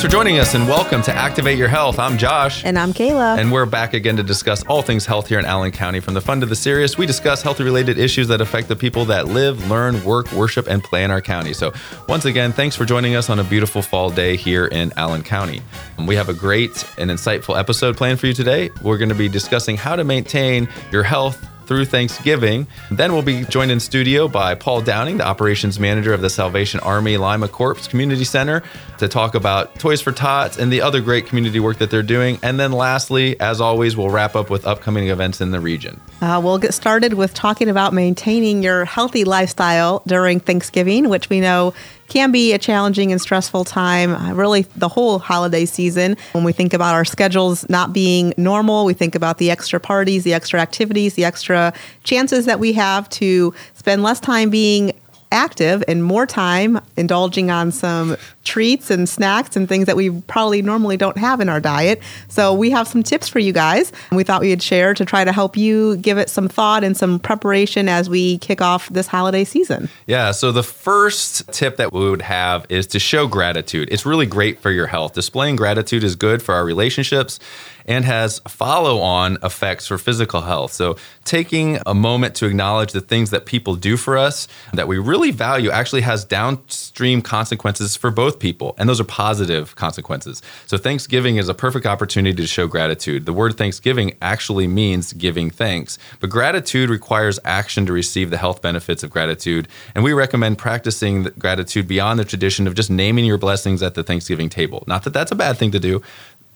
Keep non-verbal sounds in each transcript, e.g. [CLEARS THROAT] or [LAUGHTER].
Thanks for joining us and welcome to Activate Your Health. I'm Josh. And I'm Kayla. And we're back again to discuss all things health here in Allen County. From the fun to the serious, we discuss health related issues that affect the people that live, learn, work, worship, and play in our county. So, once again, thanks for joining us on a beautiful fall day here in Allen County. Um, we have a great and insightful episode planned for you today. We're going to be discussing how to maintain your health through Thanksgiving. Then we'll be joined in studio by Paul Downing, the operations manager of the Salvation Army Lima Corps Community Center, to talk about Toys for Tots and the other great community work that they're doing. And then lastly, as always, we'll wrap up with upcoming events in the region. Uh, we'll get started with talking about maintaining your healthy lifestyle during Thanksgiving, which we know can be a challenging and stressful time, uh, really, the whole holiday season. When we think about our schedules not being normal, we think about the extra parties, the extra activities, the extra chances that we have to spend less time being active and more time indulging on some treats and snacks and things that we probably normally don't have in our diet. So we have some tips for you guys. We thought we'd share to try to help you give it some thought and some preparation as we kick off this holiday season. Yeah, so the first tip that we would have is to show gratitude. It's really great for your health. Displaying gratitude is good for our relationships and has follow on effects for physical health. So, taking a moment to acknowledge the things that people do for us that we really value actually has downstream consequences for both people, and those are positive consequences. So, Thanksgiving is a perfect opportunity to show gratitude. The word Thanksgiving actually means giving thanks, but gratitude requires action to receive the health benefits of gratitude. And we recommend practicing gratitude beyond the tradition of just naming your blessings at the Thanksgiving table. Not that that's a bad thing to do,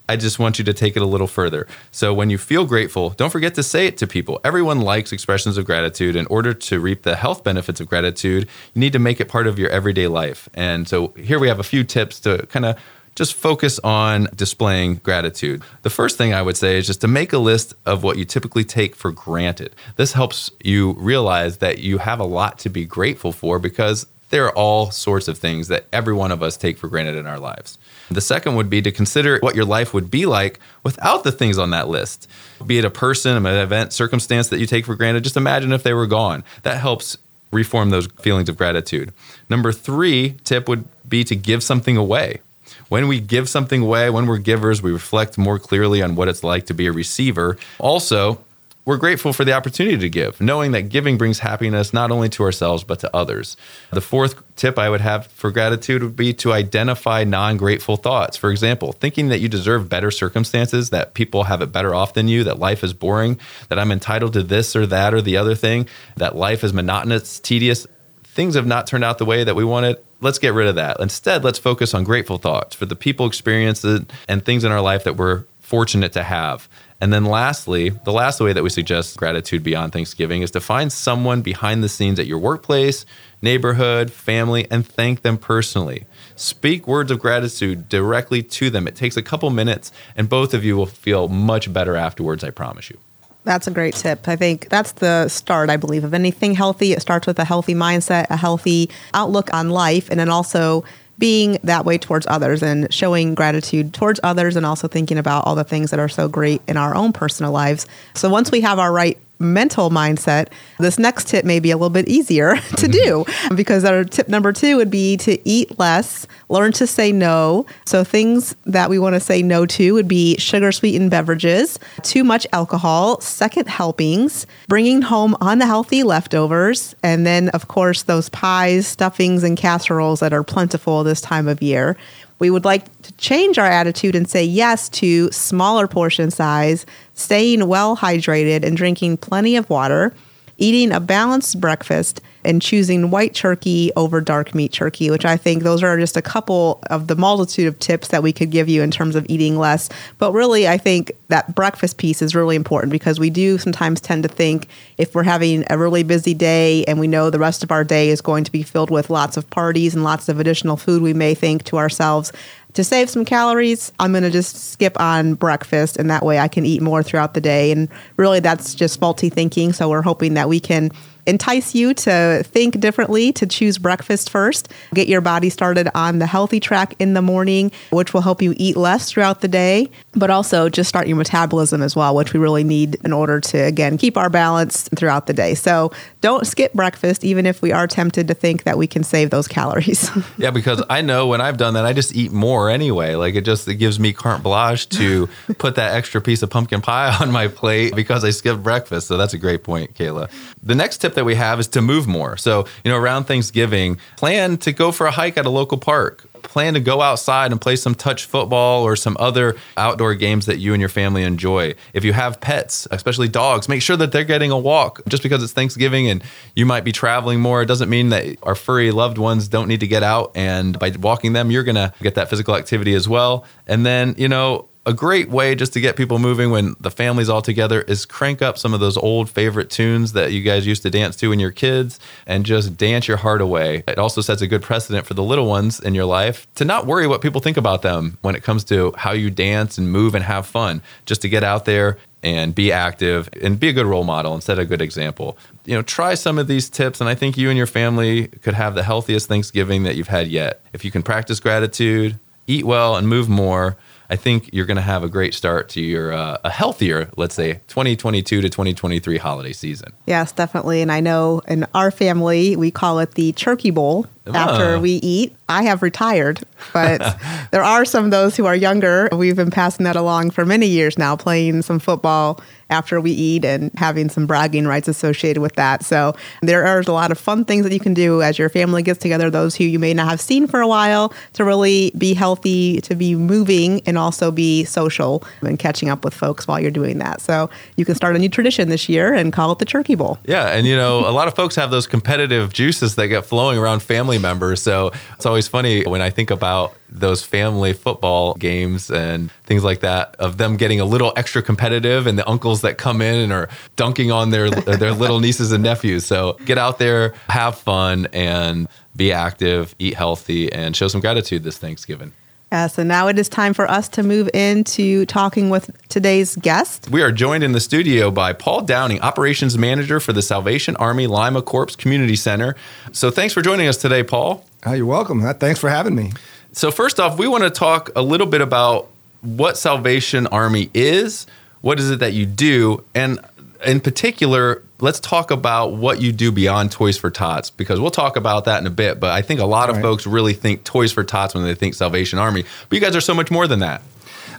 I just want you to take it a little further. So when you feel grateful, don't forget to say it to people. Everyone likes expressions of gratitude. In order to reap the health benefits of gratitude, you need to make it part of your everyday life. And so here we have a few tips to kind of just focus on displaying gratitude. The first thing I would say is just to make a list of what you typically take for granted. This helps you realize that you have a lot to be grateful for because there are all sorts of things that every one of us take for granted in our lives. The second would be to consider what your life would be like without the things on that list. Be it a person, an event, circumstance that you take for granted, just imagine if they were gone. That helps reform those feelings of gratitude. Number three tip would be to give something away. When we give something away, when we're givers, we reflect more clearly on what it's like to be a receiver. Also, we're grateful for the opportunity to give, knowing that giving brings happiness not only to ourselves, but to others. The fourth tip I would have for gratitude would be to identify non grateful thoughts. For example, thinking that you deserve better circumstances, that people have it better off than you, that life is boring, that I'm entitled to this or that or the other thing, that life is monotonous, tedious. Things have not turned out the way that we wanted. Let's get rid of that. Instead, let's focus on grateful thoughts for the people, experiences, and things in our life that we're fortunate to have. And then lastly, the last way that we suggest gratitude beyond Thanksgiving is to find someone behind the scenes at your workplace, neighborhood, family, and thank them personally. Speak words of gratitude directly to them. It takes a couple minutes, and both of you will feel much better afterwards, I promise you. That's a great tip. I think that's the start, I believe, of anything healthy. It starts with a healthy mindset, a healthy outlook on life, and then also being that way towards others and showing gratitude towards others and also thinking about all the things that are so great in our own personal lives. So once we have our right mental mindset, this next tip may be a little bit easier [LAUGHS] to do [LAUGHS] because our tip number two would be to eat less, learn to say no. So, things that we want to say no to would be sugar sweetened beverages, too much alcohol, second helpings, bringing home unhealthy leftovers, and then, of course, those pies, stuffings, and casseroles that are plentiful this time of year. We would like to change our attitude and say yes to smaller portion size, staying well hydrated and drinking plenty of water, eating a balanced breakfast, and choosing white turkey over dark meat turkey, which I think those are just a couple of the multitude of tips that we could give you in terms of eating less. But really, I think that breakfast piece is really important because we do sometimes tend to think if we're having a really busy day and we know the rest of our day is going to be filled with lots of parties and lots of additional food, we may think to ourselves, to save some calories, I'm going to just skip on breakfast and that way I can eat more throughout the day. And really, that's just faulty thinking. So, we're hoping that we can entice you to think differently, to choose breakfast first, get your body started on the healthy track in the morning, which will help you eat less throughout the day, but also just start your metabolism as well, which we really need in order to, again, keep our balance throughout the day. So don't skip breakfast, even if we are tempted to think that we can save those calories. [LAUGHS] yeah, because I know when I've done that, I just eat more anyway. Like it just it gives me carte blanche to [LAUGHS] put that extra piece of pumpkin pie [LAUGHS] on my plate because I skipped breakfast. So that's a great point, Kayla. The next tip that we have is to move more. So, you know, around Thanksgiving, plan to go for a hike at a local park plan to go outside and play some touch football or some other outdoor games that you and your family enjoy. If you have pets, especially dogs, make sure that they're getting a walk. Just because it's Thanksgiving and you might be traveling more, it doesn't mean that our furry loved ones don't need to get out. And by walking them, you're going to get that physical activity as well. And then, you know, a great way just to get people moving when the family's all together is crank up some of those old favorite tunes that you guys used to dance to when you're kids and just dance your heart away. It also sets a good precedent for the little ones in your life to not worry what people think about them when it comes to how you dance and move and have fun, just to get out there and be active and be a good role model and set a good example. You know, try some of these tips, and I think you and your family could have the healthiest Thanksgiving that you've had yet. If you can practice gratitude, eat well, and move more, I think you're going to have a great start to your uh, a healthier, let's say, 2022 to 2023 holiday season. Yes, definitely. And I know in our family we call it the turkey bowl after ah. we eat. I have retired, but [LAUGHS] there are some of those who are younger. We've been passing that along for many years now, playing some football after we eat and having some bragging rights associated with that. So there are a lot of fun things that you can do as your family gets together, those who you may not have seen for a while, to really be healthy, to be moving, and also be social and catching up with folks while you're doing that. So you can start a new tradition this year and call it the Turkey Bowl. Yeah, and you know, a lot of folks have those competitive juices that get flowing around family family members. So it's always funny when I think about those family football games and things like that of them getting a little extra competitive and the uncles that come in and are dunking on their [LAUGHS] their little nieces and nephews. So get out there, have fun and be active, eat healthy and show some gratitude this Thanksgiving. Uh, so now it is time for us to move into talking with today's guest. We are joined in the studio by Paul Downing, Operations Manager for the Salvation Army Lima Corps Community Center. So thanks for joining us today, Paul. Uh, you're welcome. Uh, thanks for having me. So, first off, we want to talk a little bit about what Salvation Army is, what is it that you do, and in particular, let's talk about what you do beyond Toys for Tots because we'll talk about that in a bit. But I think a lot of folks really think Toys for Tots when they think Salvation Army. But you guys are so much more than that.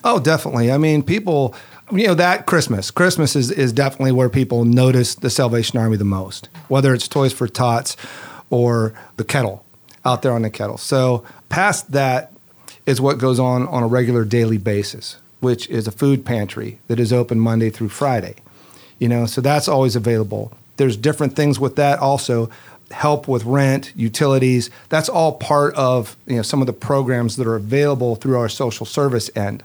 Oh, definitely. I mean, people, you know, that Christmas, Christmas is, is definitely where people notice the Salvation Army the most, whether it's Toys for Tots or the kettle out there on the kettle. So, past that is what goes on on a regular daily basis, which is a food pantry that is open Monday through Friday you know so that's always available. There's different things with that also. Help with rent utilities that's all part of you know some of the programs that are available through our social service end.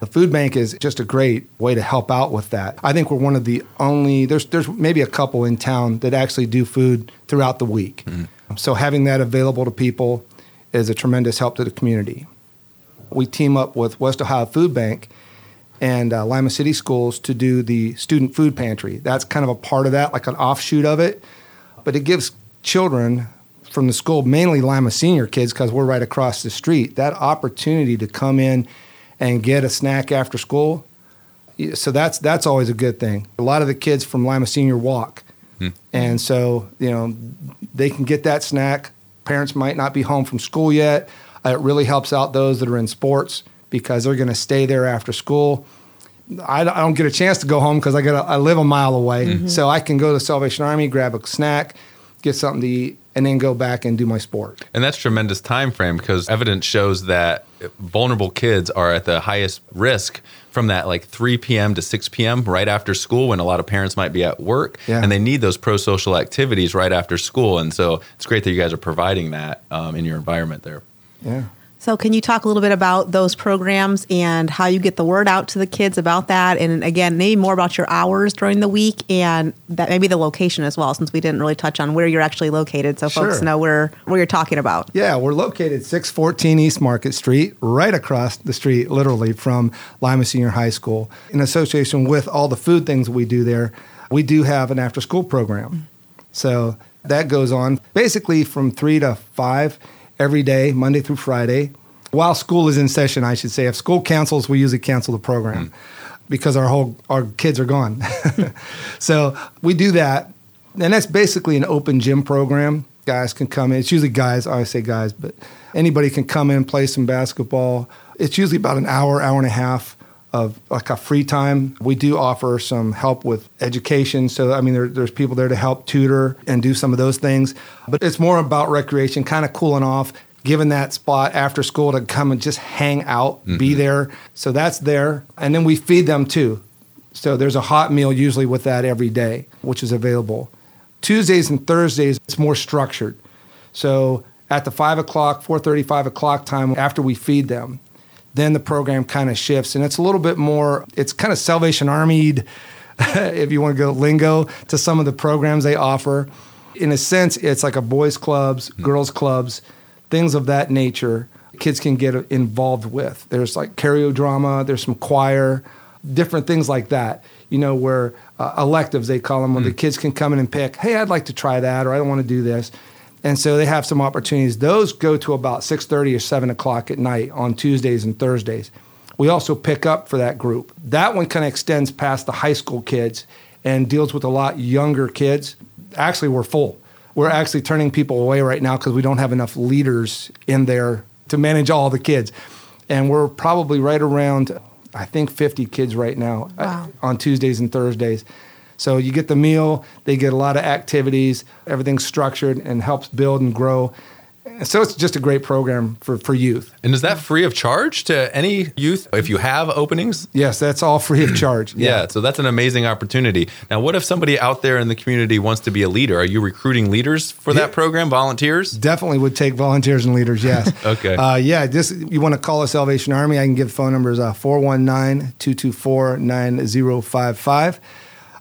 The food bank is just a great way to help out with that. I think we're one of the only there's there's maybe a couple in town that actually do food throughout the week. Mm-hmm. so having that available to people is a tremendous help to the community. We team up with west ohio food bank and uh, Lima City Schools to do the student food pantry. That's kind of a part of that, like an offshoot of it. But it gives children from the school, mainly Lima senior kids, because we're right across the street, that opportunity to come in and get a snack after school. So that's that's always a good thing. A lot of the kids from Lima Senior walk, hmm. and so you know they can get that snack. Parents might not be home from school yet. Uh, it really helps out those that are in sports because they're going to stay there after school. I, I don't get a chance to go home because I got I live a mile away, mm-hmm. so I can go to Salvation Army, grab a snack, get something to eat, and then go back and do my sport. And that's tremendous time frame because evidence shows that vulnerable kids are at the highest risk from that like 3 p.m. to 6 p.m. right after school when a lot of parents might be at work yeah. and they need those pro social activities right after school. And so it's great that you guys are providing that um, in your environment there. Yeah. So, can you talk a little bit about those programs and how you get the word out to the kids about that? And again, maybe more about your hours during the week and that maybe the location as well, since we didn't really touch on where you're actually located, so sure. folks know where where you're talking about. Yeah, we're located 614 East Market Street, right across the street, literally from Lima Senior High School. In association with all the food things we do there, we do have an after school program. So that goes on basically from three to five every day, Monday through Friday. While school is in session, I should say. If school cancels, we usually cancel the program hmm. because our whole our kids are gone. [LAUGHS] so we do that, and that's basically an open gym program. Guys can come in. It's usually guys. I always say guys, but anybody can come in play some basketball. It's usually about an hour, hour and a half of like a free time. We do offer some help with education. So, I mean, there, there's people there to help tutor and do some of those things. But it's more about recreation, kind of cooling off, given that spot after school to come and just hang out, be mm-hmm. there. So that's there. And then we feed them too. So there's a hot meal usually with that every day, which is available. Tuesdays and Thursdays, it's more structured. So at the five o'clock, 4.30, 5 o'clock time after we feed them, then the program kind of shifts and it's a little bit more it's kind of salvation armied [LAUGHS] if you want to go lingo to some of the programs they offer. In a sense it's like a boys clubs girls clubs things of that nature kids can get involved with. There's like choreo drama there's some choir different things like that you know where uh, electives they call them where the kids can come in and pick hey i'd like to try that or i don't want to do this and so they have some opportunities. Those go to about 6:30 or 7 o'clock at night on Tuesdays and Thursdays. We also pick up for that group. That one kind of extends past the high school kids and deals with a lot younger kids. Actually, we're full. We're actually turning people away right now because we don't have enough leaders in there to manage all the kids. And we're probably right around, I think, 50 kids right now uh, Wow. on Tuesdays and Thursdays. So you get the meal, they get a lot of activities, everything's structured and helps build and grow. So it's just a great program for, for youth. And is that free of charge to any youth if you have openings? Yes, that's all free of charge. Yeah. so that's an amazing opportunity. Now, what if somebody out there in the community wants to be a leader? Are you recruiting leaders for Yeah. that program, volunteers? Definitely would take volunteers and leaders, yes. [LAUGHS] Okay. Uh, yeah, just you want to call us Salvation Army, I can give phone numbers uh, 419 224 9055.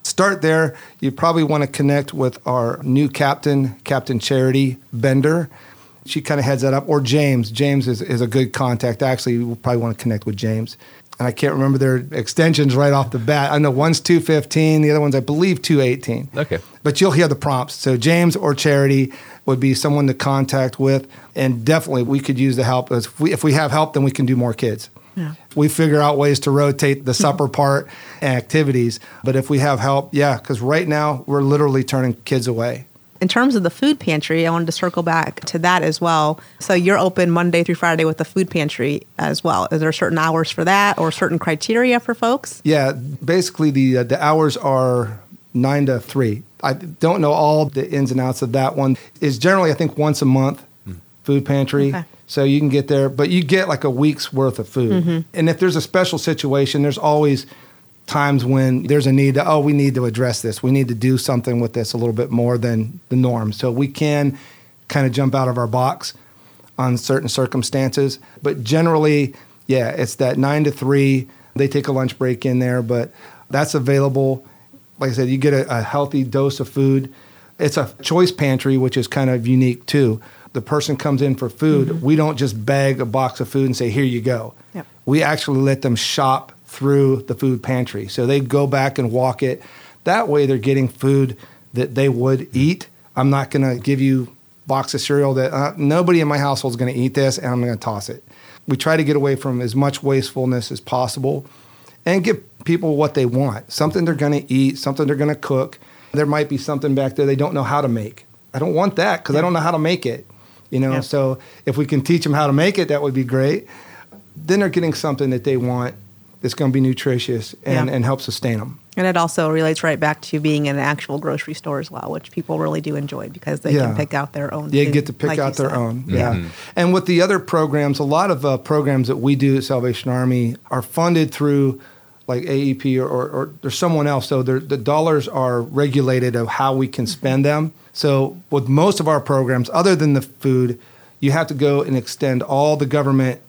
Start there. You probably want to connect with our new captain, Captain Charity Bender. She kind of heads that up, or James. James is, is a good contact. Actually, you probably want to connect with James. And I can't remember their extensions right off the bat. I know one's 215, the other one's, I believe, 218 Okay. but you'll hear the prompts. So James or Charity would be someone to contact with, and definitely we could use the help. If we, if we have help, then we can do more kids. Yeah. We figure out ways to rotate the supper [LAUGHS] part and activities, but if we have help, yeah, because right now we're literally turning kids away. In terms of the food pantry, I wanted to circle back to that as well. So you're open Monday through Friday with the food pantry as well. Is there certain hours for that or certain criteria for folks? Yeah, basically the uh, the hours are nine to three. I don't know all the ins and outs of that one. It's generally I think once a month, food pantry. Okay. So you can get there, but you get like a week's worth of food. Mm-hmm. And if there's a special situation, there's always times when there's a need to, oh, we need to address this. We need to do something with this a little bit more than the norm. So we can kind of jump out of our box on certain circumstances. But generally, yeah, it's that nine to three. They take a lunch break in there, but that's available. Like I said, you get a, a healthy dose of food. It's a choice pantry, which is kind of unique too. The person comes in for food. We don't just bag a box of food and say, here you go. Yep. We actually let them shop through the food pantry. So they go back and walk it. That way they're getting food that they would eat. I'm not going to give you box of cereal that uh, nobody in my household is going to eat this and I'm going to toss it. We try to get away from as much wastefulness as possible and give people what they want something they're going to eat, something they're going to cook. There might be something back there they don't know how to make. I don't want that because I don't know how to make it. You know, Yeah. so if we can teach them how to make it, that would be great. Then they're getting something that they want that's going to be nutritious and, Yeah. and help sustain them. And it also relates right back to being in an actual grocery store as well, which people really do enjoy because they Yeah. can pick out their own. They food, get to pick like out their said. own. Yeah. And with the other programs, a lot of uh, programs that we do at Salvation Army are funded through like AEP or, or, or there's someone else. So the dollars are regulated of how we can spend them. So with most of our programs, other than the food, you have to go and extend all the government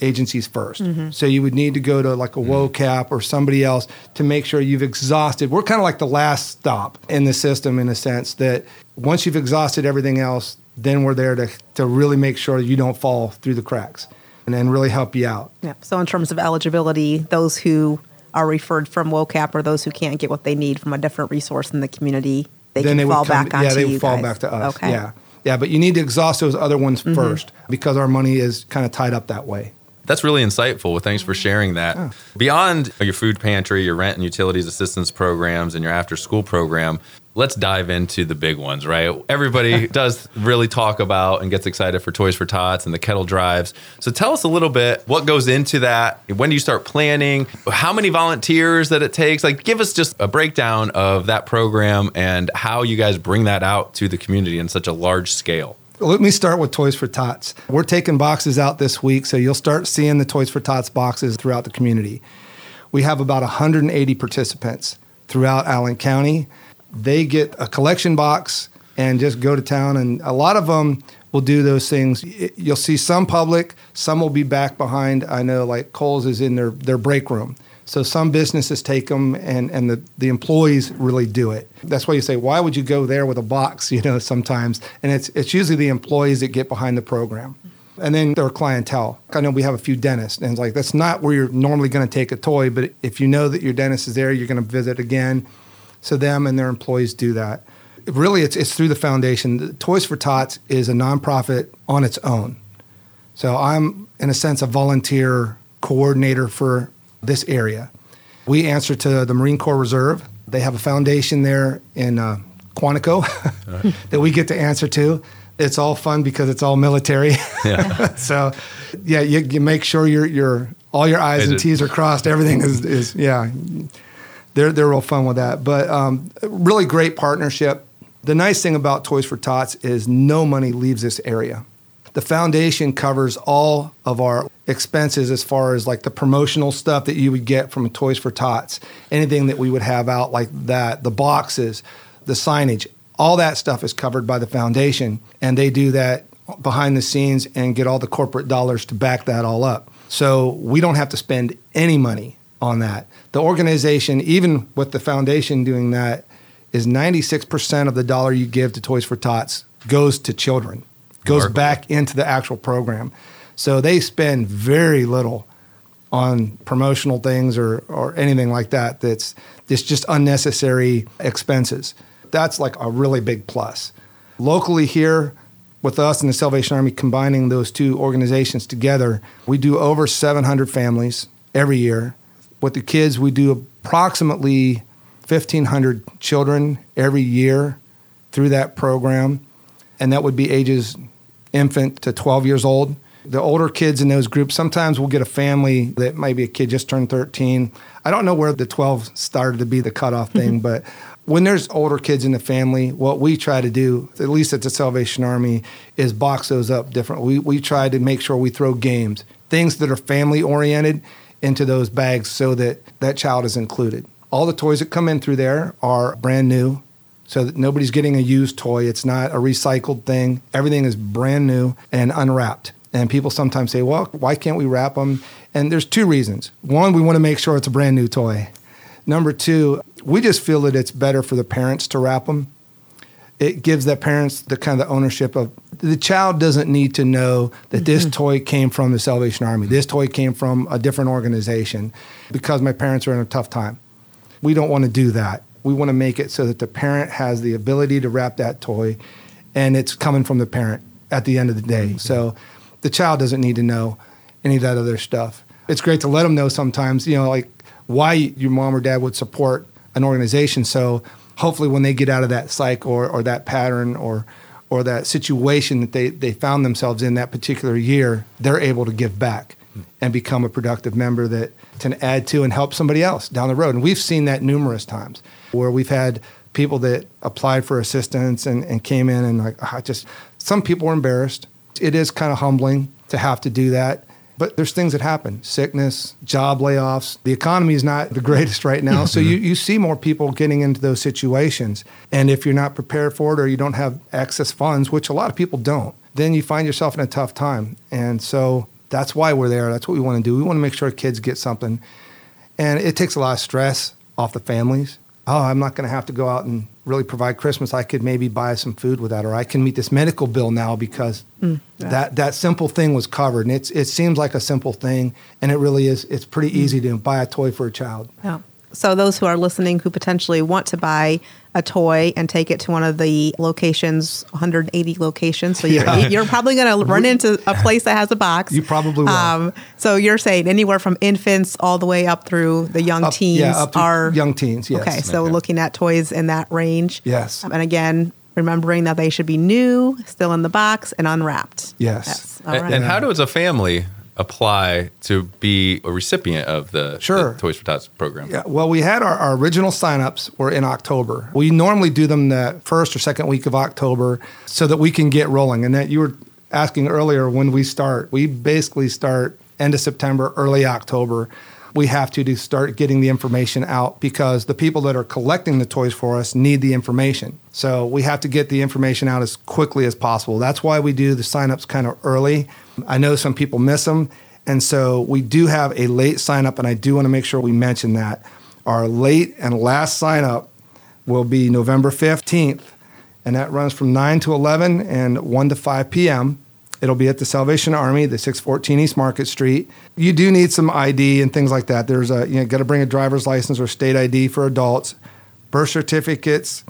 agencies 1st mm-hmm. So you would need to go to like a mm-hmm. WOCAP or somebody else to make sure you've exhausted. We're kind of like the last stop in the system in a sense that once you've exhausted everything else, then we're there to, to really make sure you don't fall through the cracks and then really help you out. Yeah. So in terms of eligibility, those who are referred from WOCAP or those who can't get what they need from a different resource in the community They then can they would fall come, back yeah they would you fall guys. back to us. Okay. Mm-hmm. Yeah, yeah, but you need to exhaust those other ones first because our money is kind of tied up that way. That's really insightful. Well, thanks for sharing that. Beyond your food pantry, your rent and utilities assistance programs, and your after school program, let's dive into the big ones, right? Everybody [LAUGHS] does really talk about and gets excited for Toys for Tots and the kettle drives. So tell us a little bit what goes into that. When do you start planning? How many volunteers that it takes? Like, give us just a breakdown of that program and how you guys bring that out to the community in such a large scale. Let me start with Toys for Tots. We're taking boxes out this week, so you'll start seeing the Toys for Tots boxes throughout the community. We have about 180 participants throughout Allen County. They get a collection box and just go to town, and a lot of them will do those things. You'll see some public, some will be back behind. I know, like Kohl's is in their, their break room. So some businesses take them, and, and the, the employees really do it. That's why you say, why would you go there with a box? [LAUGHS] You know, sometimes, and it's it's usually the employees that get behind the program, and then their clientele. I know we have a few dentists, and it's like that's not where you're normally going to take a toy, but if you know that your dentist is there, you're going to visit again. So them and their employees do that. Really, it's it's through the foundation. The Toys for Tots is a nonprofit on its own. So I'm, in a sense, a volunteer coordinator for this area. We answer to the Marine Corps Reserve. They have a foundation there in uh, Quantico [LAUGHS] that we get to answer to. It's all fun because it's all military. Yeah. [LAUGHS] so, yeah, you, you make sure your your all your I's and T's are crossed. Everything is is yeah. They're they're real fun with that. But um, really great partnership. The nice thing about Toys for Tots is no money leaves this area. The foundation covers all of our expenses as far as like the promotional stuff that you would get from Toys for Tots, anything that we would have out like that, the boxes, the signage, all that stuff is covered by the foundation. And they do that behind the scenes and get all the corporate dollars to back that all up. So we don't have to spend any money on that. The organization, even with the foundation doing that, is 96% of the dollar you give to Toys for Tots goes to children, goes back into the actual program. So they spend very little on promotional things or, or anything like that that's it's just unnecessary expenses. That's like a really big plus. Locally here, with us and the Salvation Army combining those two organizations together, we do over 700 families every year. With the kids, we do approximately 1,500 children every year through that program, and that would be ages infant to 12 years old. The older kids in those groups, sometimes we'll get a family that maybe a kid just turned 13. I don't know where the 12 started to be the cutoff thing, mm-hmm. but when there's older kids in the family, what we try to do, at least at the Salvation Army, is box those up differently. We, we try to make sure we throw games, things that are family oriented, into those bags so that that child is included. All the toys that come in through there are brand new, so that nobody's getting a used toy. It's not a recycled thing. Everything is brand new and unwrapped. And people sometimes say, well, why can't we wrap them? And there's two reasons. One, we want to make sure it's a brand new toy. Number two, we just feel that it's better for the parents to wrap them. It gives the parents the kind of the ownership of the child doesn't need to know that this mm-hmm. toy came from the Salvation Army. This toy came from a different organization because my parents are in a tough time. We don't want to do that. We want to make it so that the parent has the ability to wrap that toy and it's coming from the parent at the end of the day. Mm-hmm. So the child doesn't need to know any of that other stuff. It's great to let them know sometimes, you know, like why your mom or dad would support an organization. So hopefully when they get out of that cycle or, or that pattern or or that situation that they, they found themselves in that particular year, they're able to give back and become a productive member that can add to and help somebody else down the road. And we've seen that numerous times where we've had people that applied for assistance and, and came in and like, ah, I just, some people were embarrassed. It is kind of humbling to have to do that. But there's things that happen sickness, job layoffs. The economy is not the [LAUGHS] greatest right now. So mm-hmm. you, you see more people getting into those situations. And if you're not prepared for it or you don't have access funds, which a lot of people don't, then you find yourself in a tough time. And so that's why we're there. That's what we want to do. We want to make sure kids get something. And it takes a lot of stress off the families. Oh, I'm not going to have to go out and really provide Christmas. I could maybe buy some food with that, or I can meet this medical bill now because mm, that that simple thing was covered. And it's it seems like a simple thing, and it really is. It's pretty mm. easy to buy a toy for a child. Yeah. So those who are listening who potentially want to buy a toy and take it to one of the locations, 180 locations. So you're, Yeah. you're probably going [LAUGHS] to run into a place that has a box. You probably will. Um, so you're saying anywhere from infants all the way up through the young Up- teens yeah, up to are young teens, yes. Okay, so Okay. looking at toys in that range. Yes. Um, and again, remembering that they should be new, still in the box, and unwrapped. Yes. All And- right. And how does a family apply to be a recipient of the, Sure. the Toys for Tots program? Yeah, well, we had our, our original signups were in October. We normally do them the first or second week of October so that we can get rolling. And that you were asking earlier when we start, we basically start end of September, early October. We have to, to start getting the information out because the people that are collecting the toys for us need the information. So we have to get the information out as quickly as possible. That's why we do the signups kind of early. I know some people miss them. And so we do have a late sign up, and I do want to make sure we mention that. Our late and last sign up will be November 15th, and that runs from 9 to 11 and 1 to 5 p.m. It'll be at the Salvation Army, the 614 East Market Street. You do need some ID and things like that. There's a, you know, got to bring a driver's license or state ID for adults, birth certificates,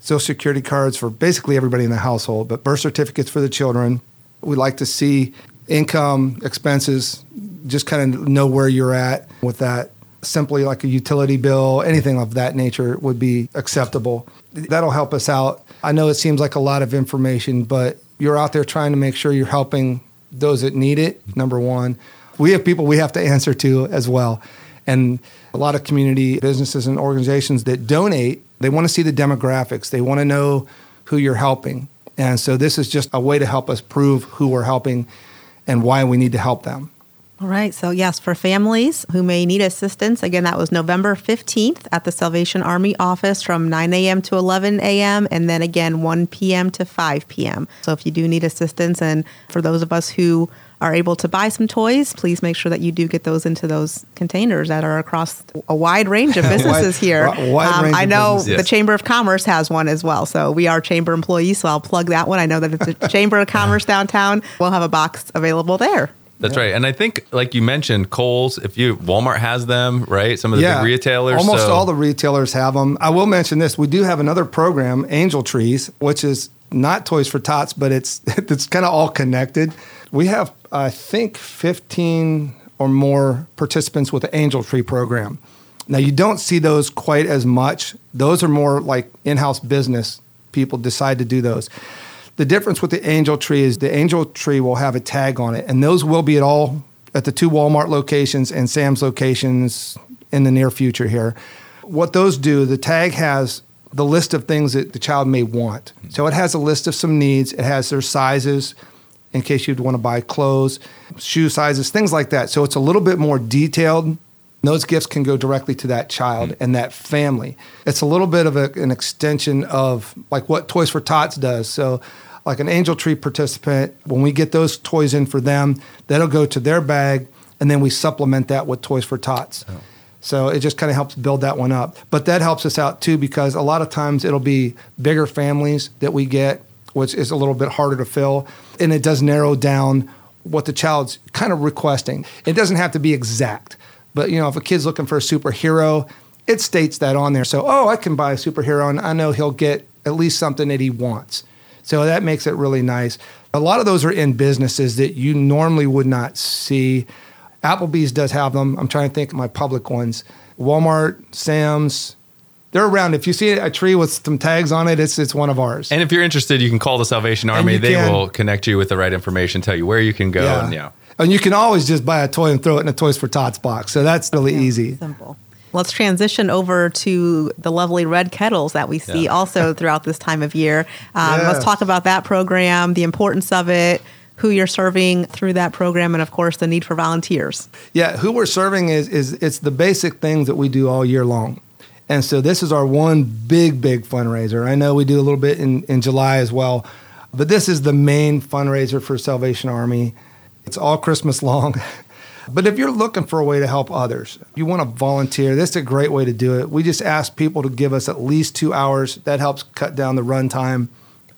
social security cards for basically everybody in the household, but birth certificates for the children. We like to see income, expenses, just kind of know where you're at with that. Simply like a utility bill, anything of that nature would be acceptable. That'll help us out. I know it seems like a lot of information, but you're out there trying to make sure you're helping those that need it, number one. We have people we have to answer to as well. And a lot of community businesses and organizations that donate, they want to see the demographics. They want to know who you're helping. And so this is just a way to help us prove who we're helping and why we need to help them. All right. So, yes, for families who may need assistance, again, that was November 15th at the Salvation Army office from 9 a.m. to 11 a.m., and then again 1 p.m. to 5 p.m. So, if you do need assistance, and for those of us who are able to buy some toys, please make sure that you do get those into those containers that are across a wide range of [LAUGHS] businesses here. Um, wi- wide range I know businesses. the Chamber of Commerce has one as well. So, we are chamber employees, so I'll plug that one. I know that it's a [LAUGHS] Chamber of Commerce downtown. We'll have a box available there. That's right. And I think, like you mentioned, Kohl's, if you, Walmart has them, right? Some of the big retailers. Almost so- all the retailers have them. I will mention this: we do have another program, Angel Trees, which is not Toys for Tots, but it's [LAUGHS] it's kind of all connected. We have, I think, 15 or more participants with the Angel Tree program. Now you don't see those quite as much. Those are more like in-house business people decide to do those. The difference with the Angel Tree is the Angel Tree will have a tag on it, and those will be at all at the two Walmart locations and Sam's locations in the near future here. What those do, the tag has the list of things that the child may want. So it has a list of some needs, it has their sizes in case you'd want to buy clothes, shoe sizes, things like that. So it's a little bit more detailed. Those gifts can go directly to that child mm. and that family. It's a little bit of a, an extension of like what Toys for Tots does. So like an angel tree participant, when we get those toys in for them, that'll go to their bag, and then we supplement that with Toys for Tots. Oh. So it just kind of helps build that one up. But that helps us out too because a lot of times it'll be bigger families that we get, which is a little bit harder to fill, and it does narrow down what the child's kind of requesting. It doesn't have to be exact, but you know, if a kid's looking for a superhero, it states that on there. So, oh, I can buy a superhero, and I know he'll get at least something that he wants. So that makes it really nice. A lot of those are in businesses that you normally would not see. Applebee's does have them. I'm trying to think of my public ones. Walmart, Sam's, they're around. If you see a tree with some tags on it, it's it's one of ours. And if you're interested, you can call the Salvation Army. They can- will connect you with the right information, tell you where you can go. And yeah. And you can always just buy a toy and throw it in a Toys for Tots box. So that's really easy. Simple. Let's transition over to the lovely red kettles that we see Yeah. also [LAUGHS] throughout this time of year. Um, Let's talk about that program, the importance of it, who you're serving through that program, and of course, the need for volunteers. Yeah, who we're serving is is it's the basic things that we do all year long. And so this is our one big, big fundraiser. I know we do a little bit in, in July as well, but this is the main fundraiser for Salvation Army. It's all Christmas long. [LAUGHS] But if you're looking for a way to help others, you want to volunteer, this is a great way to do it. We just ask people to give us at least two hours. That helps cut down the run time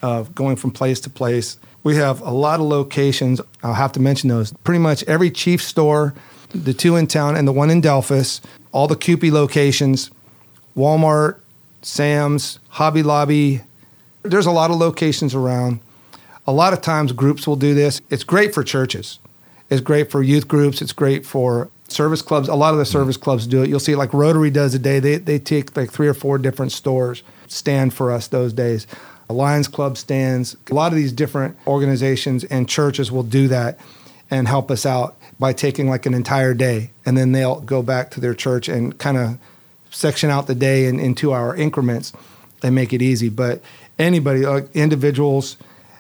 of going from place to place. We have a lot of locations. I'll have to mention those. Pretty much every chief store, the two in town and the one in Delphos, all the Kewpee locations, Walmart, Sam's, Hobby Lobby. There's a lot of locations around. A lot of times groups will do this. It's great for churches. It's great for youth groups. It's great for service clubs. A lot of the service clubs do it. You'll see like Rotary does a day. They, they take like three or four different stores stand for us those days. Lions Club stands. A lot of these different organizations and churches will do that and help us out by taking like an entire day. And then they'll go back to their church and kind of section out the day in, in two hour increments and make it easy. But anybody, like individuals,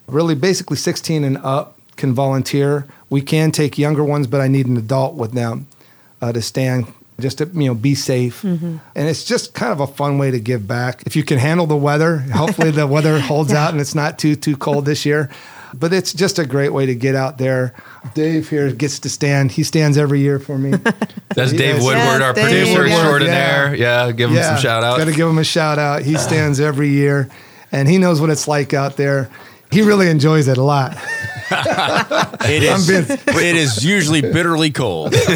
really basically 16 and up can volunteer. We can take younger ones, but I need an adult with them uh, to stand just to you know be safe. And it's just kind of a fun way to give back. If you can handle the weather hopefully the [LAUGHS] weather holds out and it's not too too cold this year. But it's just a great way to get out there. Dave here gets to stand. He stands every year for me. [LAUGHS] That's Dave Yes. Woodward, Yes, our Dave producer Woodward. extraordinaire. Yeah. give him some shout out got to give him a shout out he stands every year and he knows what it's like out there he really enjoys it a lot [LAUGHS] It is. it is usually bitterly cold. [LAUGHS]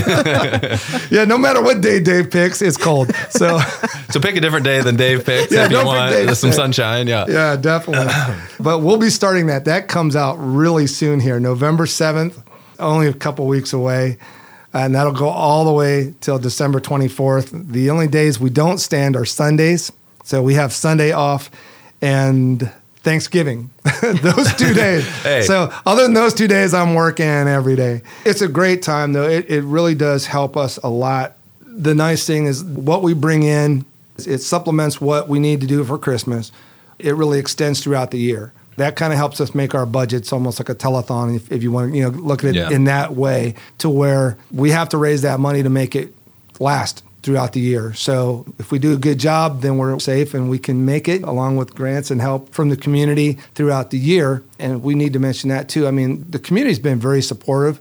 yeah no matter what day dave picks it's cold so [LAUGHS] So pick a different day than Dave picks Yeah, if you want Dave's some day. sunshine. Yeah. Yeah, definitely. [CLEARS THROAT] but we'll be starting that. That comes out really soon here, November 7th, only a couple weeks away. And that'll go all the way till December 24th. The only days we don't stand are Sundays. So we have Sunday off and Thanksgiving, [LAUGHS] those two [LAUGHS] days. Hey. So, other than those two days, I'm working every day. It's a great time, though. It, it really does help us a lot. The nice thing is what we bring in, it supplements what we need to do for Christmas. It really extends throughout the year. That kind of helps us make our budgets almost like a telethon, if, if you want to, you know, look at it Yeah. in that way, to where we have to raise that money to make it last throughout the year. So if we do a good job, then we're safe and we can make it along with grants and help from the community throughout the year. And we need to mention that too. I mean, the community's been very supportive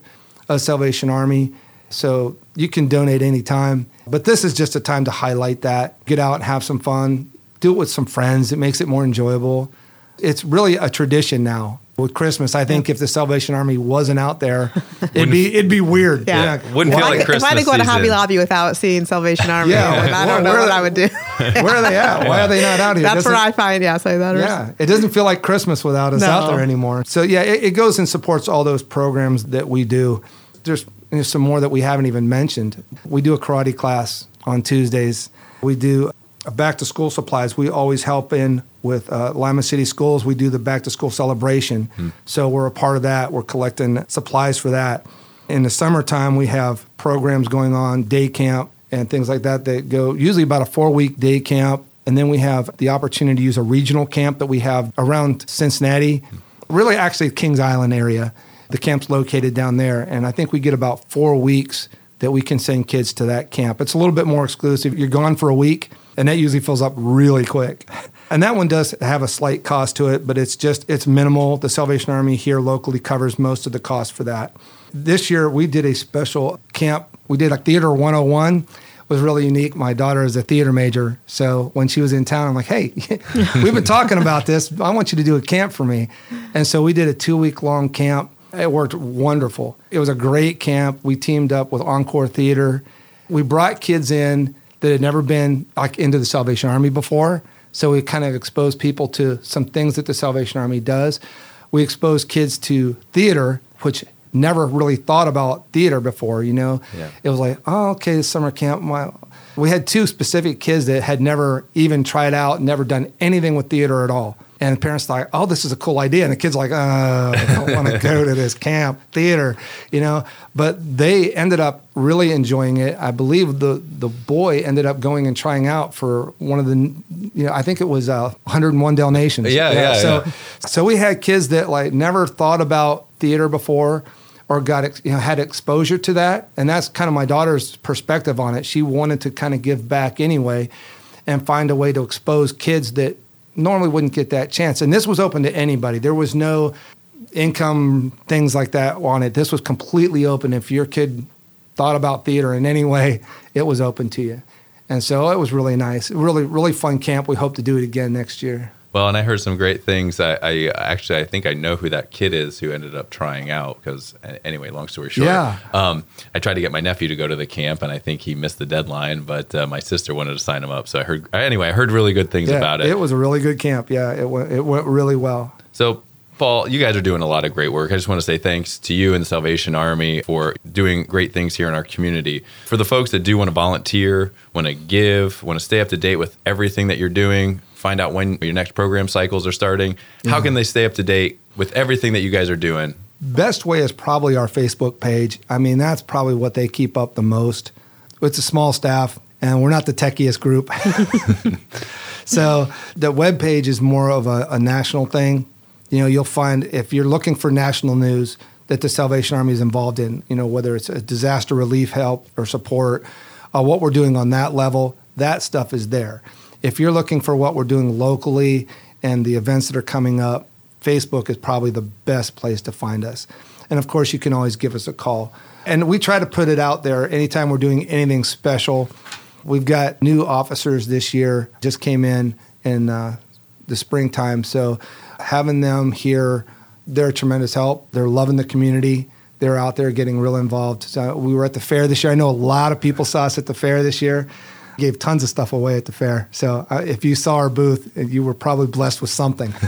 of Salvation Army. So you can donate anytime. But this is just a time to highlight that. Get out have some fun. Do it with some friends. It makes it more enjoyable. It's really a tradition now. With Christmas, I think if the Salvation Army wasn't out there, [LAUGHS] it'd be it'd be weird. Yeah. Wouldn't If feel I like could- If I had to go to Hobby. Lobby without seeing Salvation Army, Yeah. like, I don't Where- know where- what I would do. [LAUGHS] Where are they at? Why are they not out here? That's Doesn't- where I find, yeah, so that is. Yeah, it doesn't feel like Christmas without us No. out there anymore. So yeah, it, it goes and supports all those programs that we do. There's, there's some more that we haven't even mentioned. We do a karate class on Tuesdays. We do a back to school supplies. We always help in with uh, Lima City Schools. We do the back to school celebration. So we're a part of that. We're collecting supplies for that. In the summertime, we have programs going on, day camp and things like that that go usually about a four week day camp. And then we have the opportunity to use a regional camp that we have around Cincinnati, really actually Kings Island area. The camp's located down there. And I think we get about four weeks that we can send kids to that camp. It's a little bit more exclusive. You're gone for a week, and that usually fills up really quick. And that one does have a slight cost to it, but it's just it's minimal. The Salvation Army here locally covers most of the cost for that. This year we did a special camp. We did a theater 101. It was really unique. My daughter is a theater major, so when she was in town, I'm like, "Hey, [LAUGHS] we've been talking about this. I want you to do a camp for me." And so we did a two week long camp. It worked wonderful. It was a great camp. We teamed up with Encore Theater. We brought kids in that had never been like into the Salvation Army before. So we kind of exposed people to some things that the Salvation Army does. We exposed kids to theater, which never really thought about theater before. You know, Yeah. it was like, oh, okay, summer camp. My, we had two specific kids that had never even tried out, never done anything with theater at all. And the parents thought, oh, this is a cool idea. And the kid's like, oh, I don't want to go to this [LAUGHS] camp theater, you know. But they ended up really enjoying it. I believe the the boy ended up going and trying out for one of the, you know, I think it was uh, 101 Dalmatians. Yeah, yeah, So, yeah. so we had kids that like never thought about theater before or got ex- you know had exposure to that and that's kind of my daughter's perspective on it she wanted to kind of give back anyway and find a way to expose kids that normally wouldn't get that chance. And this was open to anybody. There was no income things like that on it. This was completely open. If your kid thought about theater in any way it was open to you. And so it was really nice. Really really fun camp. We hope to do it again next year Well, and I heard some great things. I, I actually I think I know who that kid is who ended up trying out because anyway, long story short, Yeah. Um, I tried to get my nephew to go to the camp, and I think he missed the deadline. But uh, my sister wanted to sign him up, so I heard anyway. I heard really good things Yeah, about it. It was a really good camp. Yeah, it went it went really well. So, Paul, you guys are doing a lot of great work. I just want to say thanks to you and the Salvation Army for doing great things here in our community. For the folks that do want to volunteer, want to give, want to stay up to date with everything that you're doing, find out when your next program cycles are starting, how can they stay up to date with everything that you guys are doing? Best way is probably our Facebook page. I mean, that's probably what they keep up the most. It's a small staff, and we're not the techiest group. [LAUGHS] so the web page is more of a, a national thing. You know, you'll find if you're looking for national news that the Salvation Army is involved in, you know, whether it's a disaster relief help or support, uh, what we're doing on that level, that stuff is there. If you're looking for what we're doing locally and the events that are coming up, Facebook is probably the best place to find us. And of course, you can always give us a call. And we try to put it out there anytime we're doing anything special. We've got new officers this year, just came in in uh, the springtime. So having them here, they're a tremendous help. They're loving the community. They're out there getting real involved. So we were at the fair this year. I know a lot of people saw us at the fair this year. Gave tons of stuff away at the fair. So uh, if you saw our booth, you were probably blessed with something. [LAUGHS]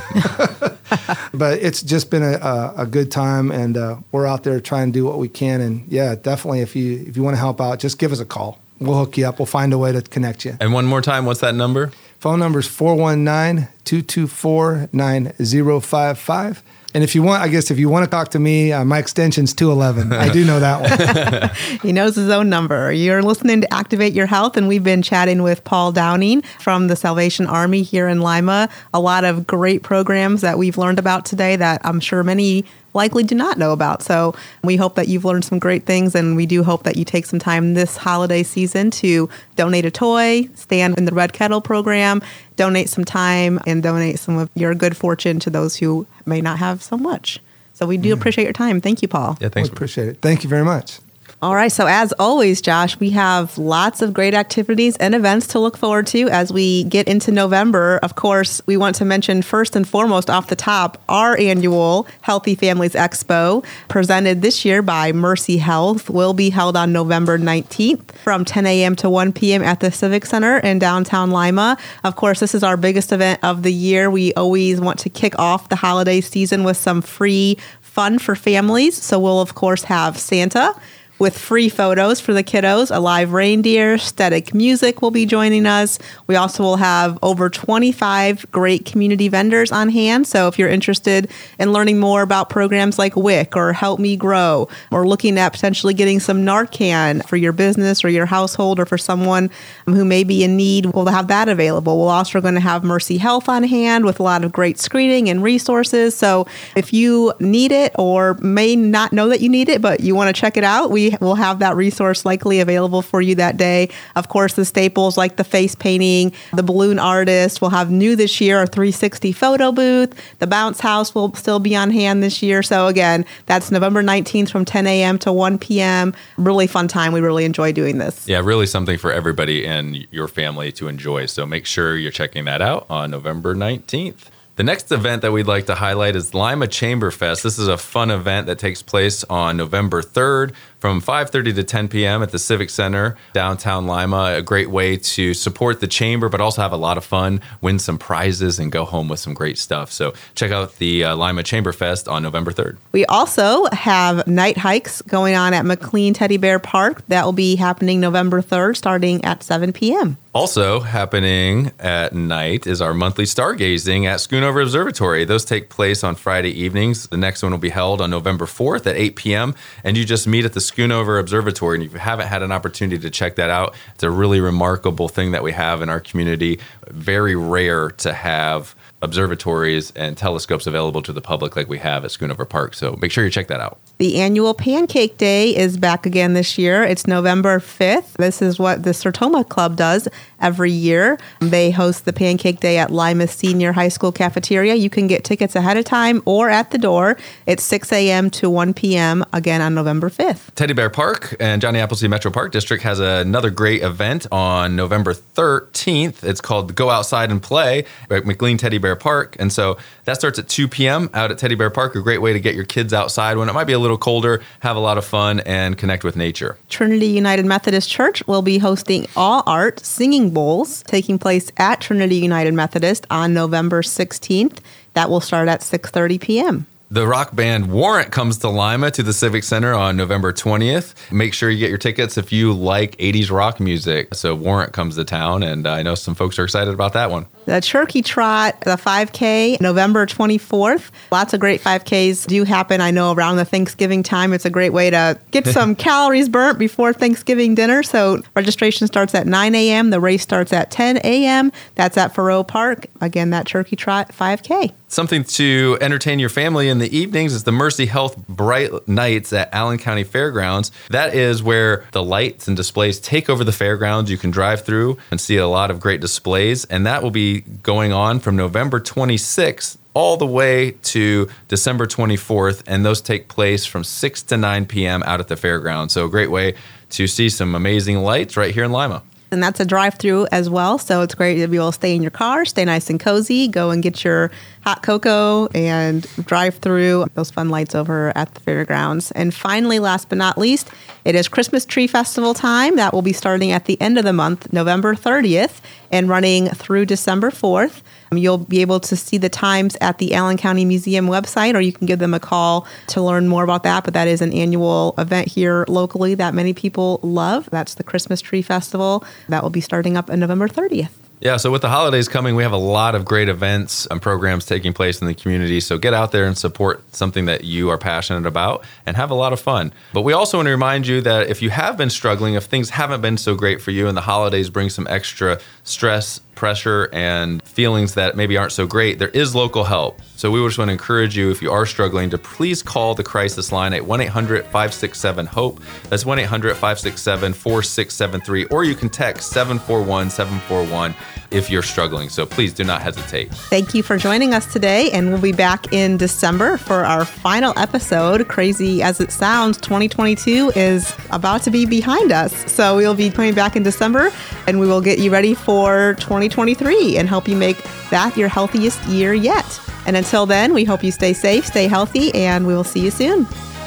[LAUGHS] but it's just been a, a, a good time, and uh, we're out there trying to do what we can. And yeah, definitely, if you if you want to help out, just give us a call. We'll hook you up. We'll find a way to connect you. And one more time, what's that number? Phone number is 419 224 9055. And if you want, I guess if you want to talk to me, uh, my extension's 211. I do know that one. [LAUGHS] [LAUGHS] He knows his own number. You're listening to Activate Your Health, and we've been chatting with Paul Downing from the Salvation Army here in Lima. A lot of great programs that we've learned about today that I'm sure many likely do not know about. So we hope that you've learned some great things, and we do hope that you take some time this holiday season to donate a toy, stand in the Red Kettle program, donate some time, and donate some of your good fortune to those who may not have so much. So we do mm. appreciate your time. Thank you, Paul. Yeah, I thanks. appreciate it. Thank you very much. All right. So, as always, Josh, we have lots of great activities and events to look forward to as we get into November. Of course, we want to mention first and foremost off the top our annual Healthy Families Expo, presented this year by Mercy Health, will be held on November 19th from 10 a.m. to 1 p.m. at the Civic Center in downtown Lima. Of course, this is our biggest event of the year. We always want to kick off the holiday season with some free fun for families. So, we'll, of course, have Santa with free photos for the kiddos, a live reindeer, static music will be joining us. We also will have over 25 great community vendors on hand. So if you're interested in learning more about programs like WIC or Help Me Grow, or looking at potentially getting some Narcan for your business or your household or for someone who may be in need, we'll have that available. We're also going to have Mercy Health on hand with a lot of great screening and resources. So if you need it or may not know that you need it, but you want to check it out, we will have that resource likely available for you that day. Of course, the staples like the face painting, the balloon artist will have new this year a 360 photo booth. The bounce house will still be on hand this year. So again, that's November 19th from 10 a.m. to 1 p.m. Really fun time. We really enjoy doing this. Yeah, really something for everybody and your family to enjoy. So make sure you're checking that out on November 19th. The next event that we'd like to highlight is Lima Chamber Fest. This is a fun event that takes place on November 3rd from 5:30 to 10 p.m. at the Civic Center downtown Lima. A great way to support the chamber, but also have a lot of fun, win some prizes, and go home with some great stuff. So check out the uh, Lima Chamber Fest on November 3rd. We also have night hikes going on at McLean Teddy Bear Park. That will be happening November 3rd, starting at 7 p.m. Also happening at night is our monthly stargazing at Schoonover Observatory. Those take place on Friday evenings. The next one will be held on November 4th at 8 p.m. And you just meet at the Schoonover Observatory. And if you haven't had an opportunity to check that out, it's a really remarkable thing that we have in our community. Very rare to have observatories and telescopes available to the public like we have at Schoonover Park. So make sure you check that out. The annual Pancake Day is back again this year. It's November 5th. This is what the Sertoma Club does every year. They host the Pancake Day at Lima Senior High School cafeteria. You can get tickets ahead of time or at the door. It's 6 a.m. to 1 p.m. again on November 5th. Teddy Bear Park and Johnny Appleseed Metro Park District has another great event on November 13th. It's called Go Outside and Play at McLean Teddy Bear Bear Park. And so that starts at 2 p.m. out at Teddy Bear Park, a great way to get your kids outside when it might be a little colder, have a lot of fun, and connect with nature. Trinity United Methodist Church will be hosting All Art Singing Bowls taking place at Trinity United Methodist on November 16th. That will start at 6:30 p.m. The rock band Warrant comes to Lima to the Civic Center on November 20th. Make sure you get your tickets if you like 80s rock music. So, Warrant comes to town, and I know some folks are excited about that one. The Turkey Trot, the 5K, November 24th. Lots of great 5Ks do happen. I know around the Thanksgiving time, it's a great way to get [LAUGHS] some calories burnt before Thanksgiving dinner. So, registration starts at 9 a.m., the race starts at 10 a.m. That's at Faurot Park. Again, that Turkey Trot 5K. Something to entertain your family in the evenings is the Mercy Health Bright Nights at Allen County Fairgrounds. That is where the lights and displays take over the fairgrounds. You can drive through and see a lot of great displays, and that will be going on from November 26th all the way to December 24th, and those take place from 6 to 9 p.m. out at the fairgrounds. So, a great way to see some amazing lights right here in Lima and that's a drive through as well. So it's great able to stay in your car, stay nice and cozy, go and get your hot cocoa and drive through those fun lights over at the fairgrounds. And finally, last but not least, it is Christmas Tree Festival time. That will be starting at the end of the month, November 30th, and running through December 4th. Um, you'll be able to see the times at the Allen County Museum website, or you can give them a call to learn more about that. But that is an annual event here locally that many people love. That's the Christmas Tree Festival. That will be starting up on November 30th. Yeah, so with the holidays coming, we have a lot of great events and programs taking place in the community. So get out there and support something that you are passionate about and have a lot of fun. But we also want to remind you that if you have been struggling, if things haven't been so great for you and the holidays bring some extra stress, pressure, and feelings that maybe aren't so great, there is local help. So we just want to encourage you, if you are struggling, to please call the crisis line at 1 800 567 HOPE. That's 1 800 567 4673, or you can text 741 741 if you're struggling. So please do not hesitate. Thank you for joining us today, and we'll be back in December for our final episode. Crazy as it sounds, 2022 is about to be behind us. So we'll be coming back in December, and we will get you ready for for 2023 and help you make that your healthiest year yet. And until then, we hope you stay safe, stay healthy, and we will see you soon.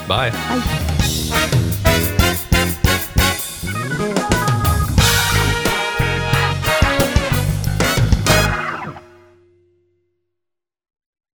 Bye. Bye.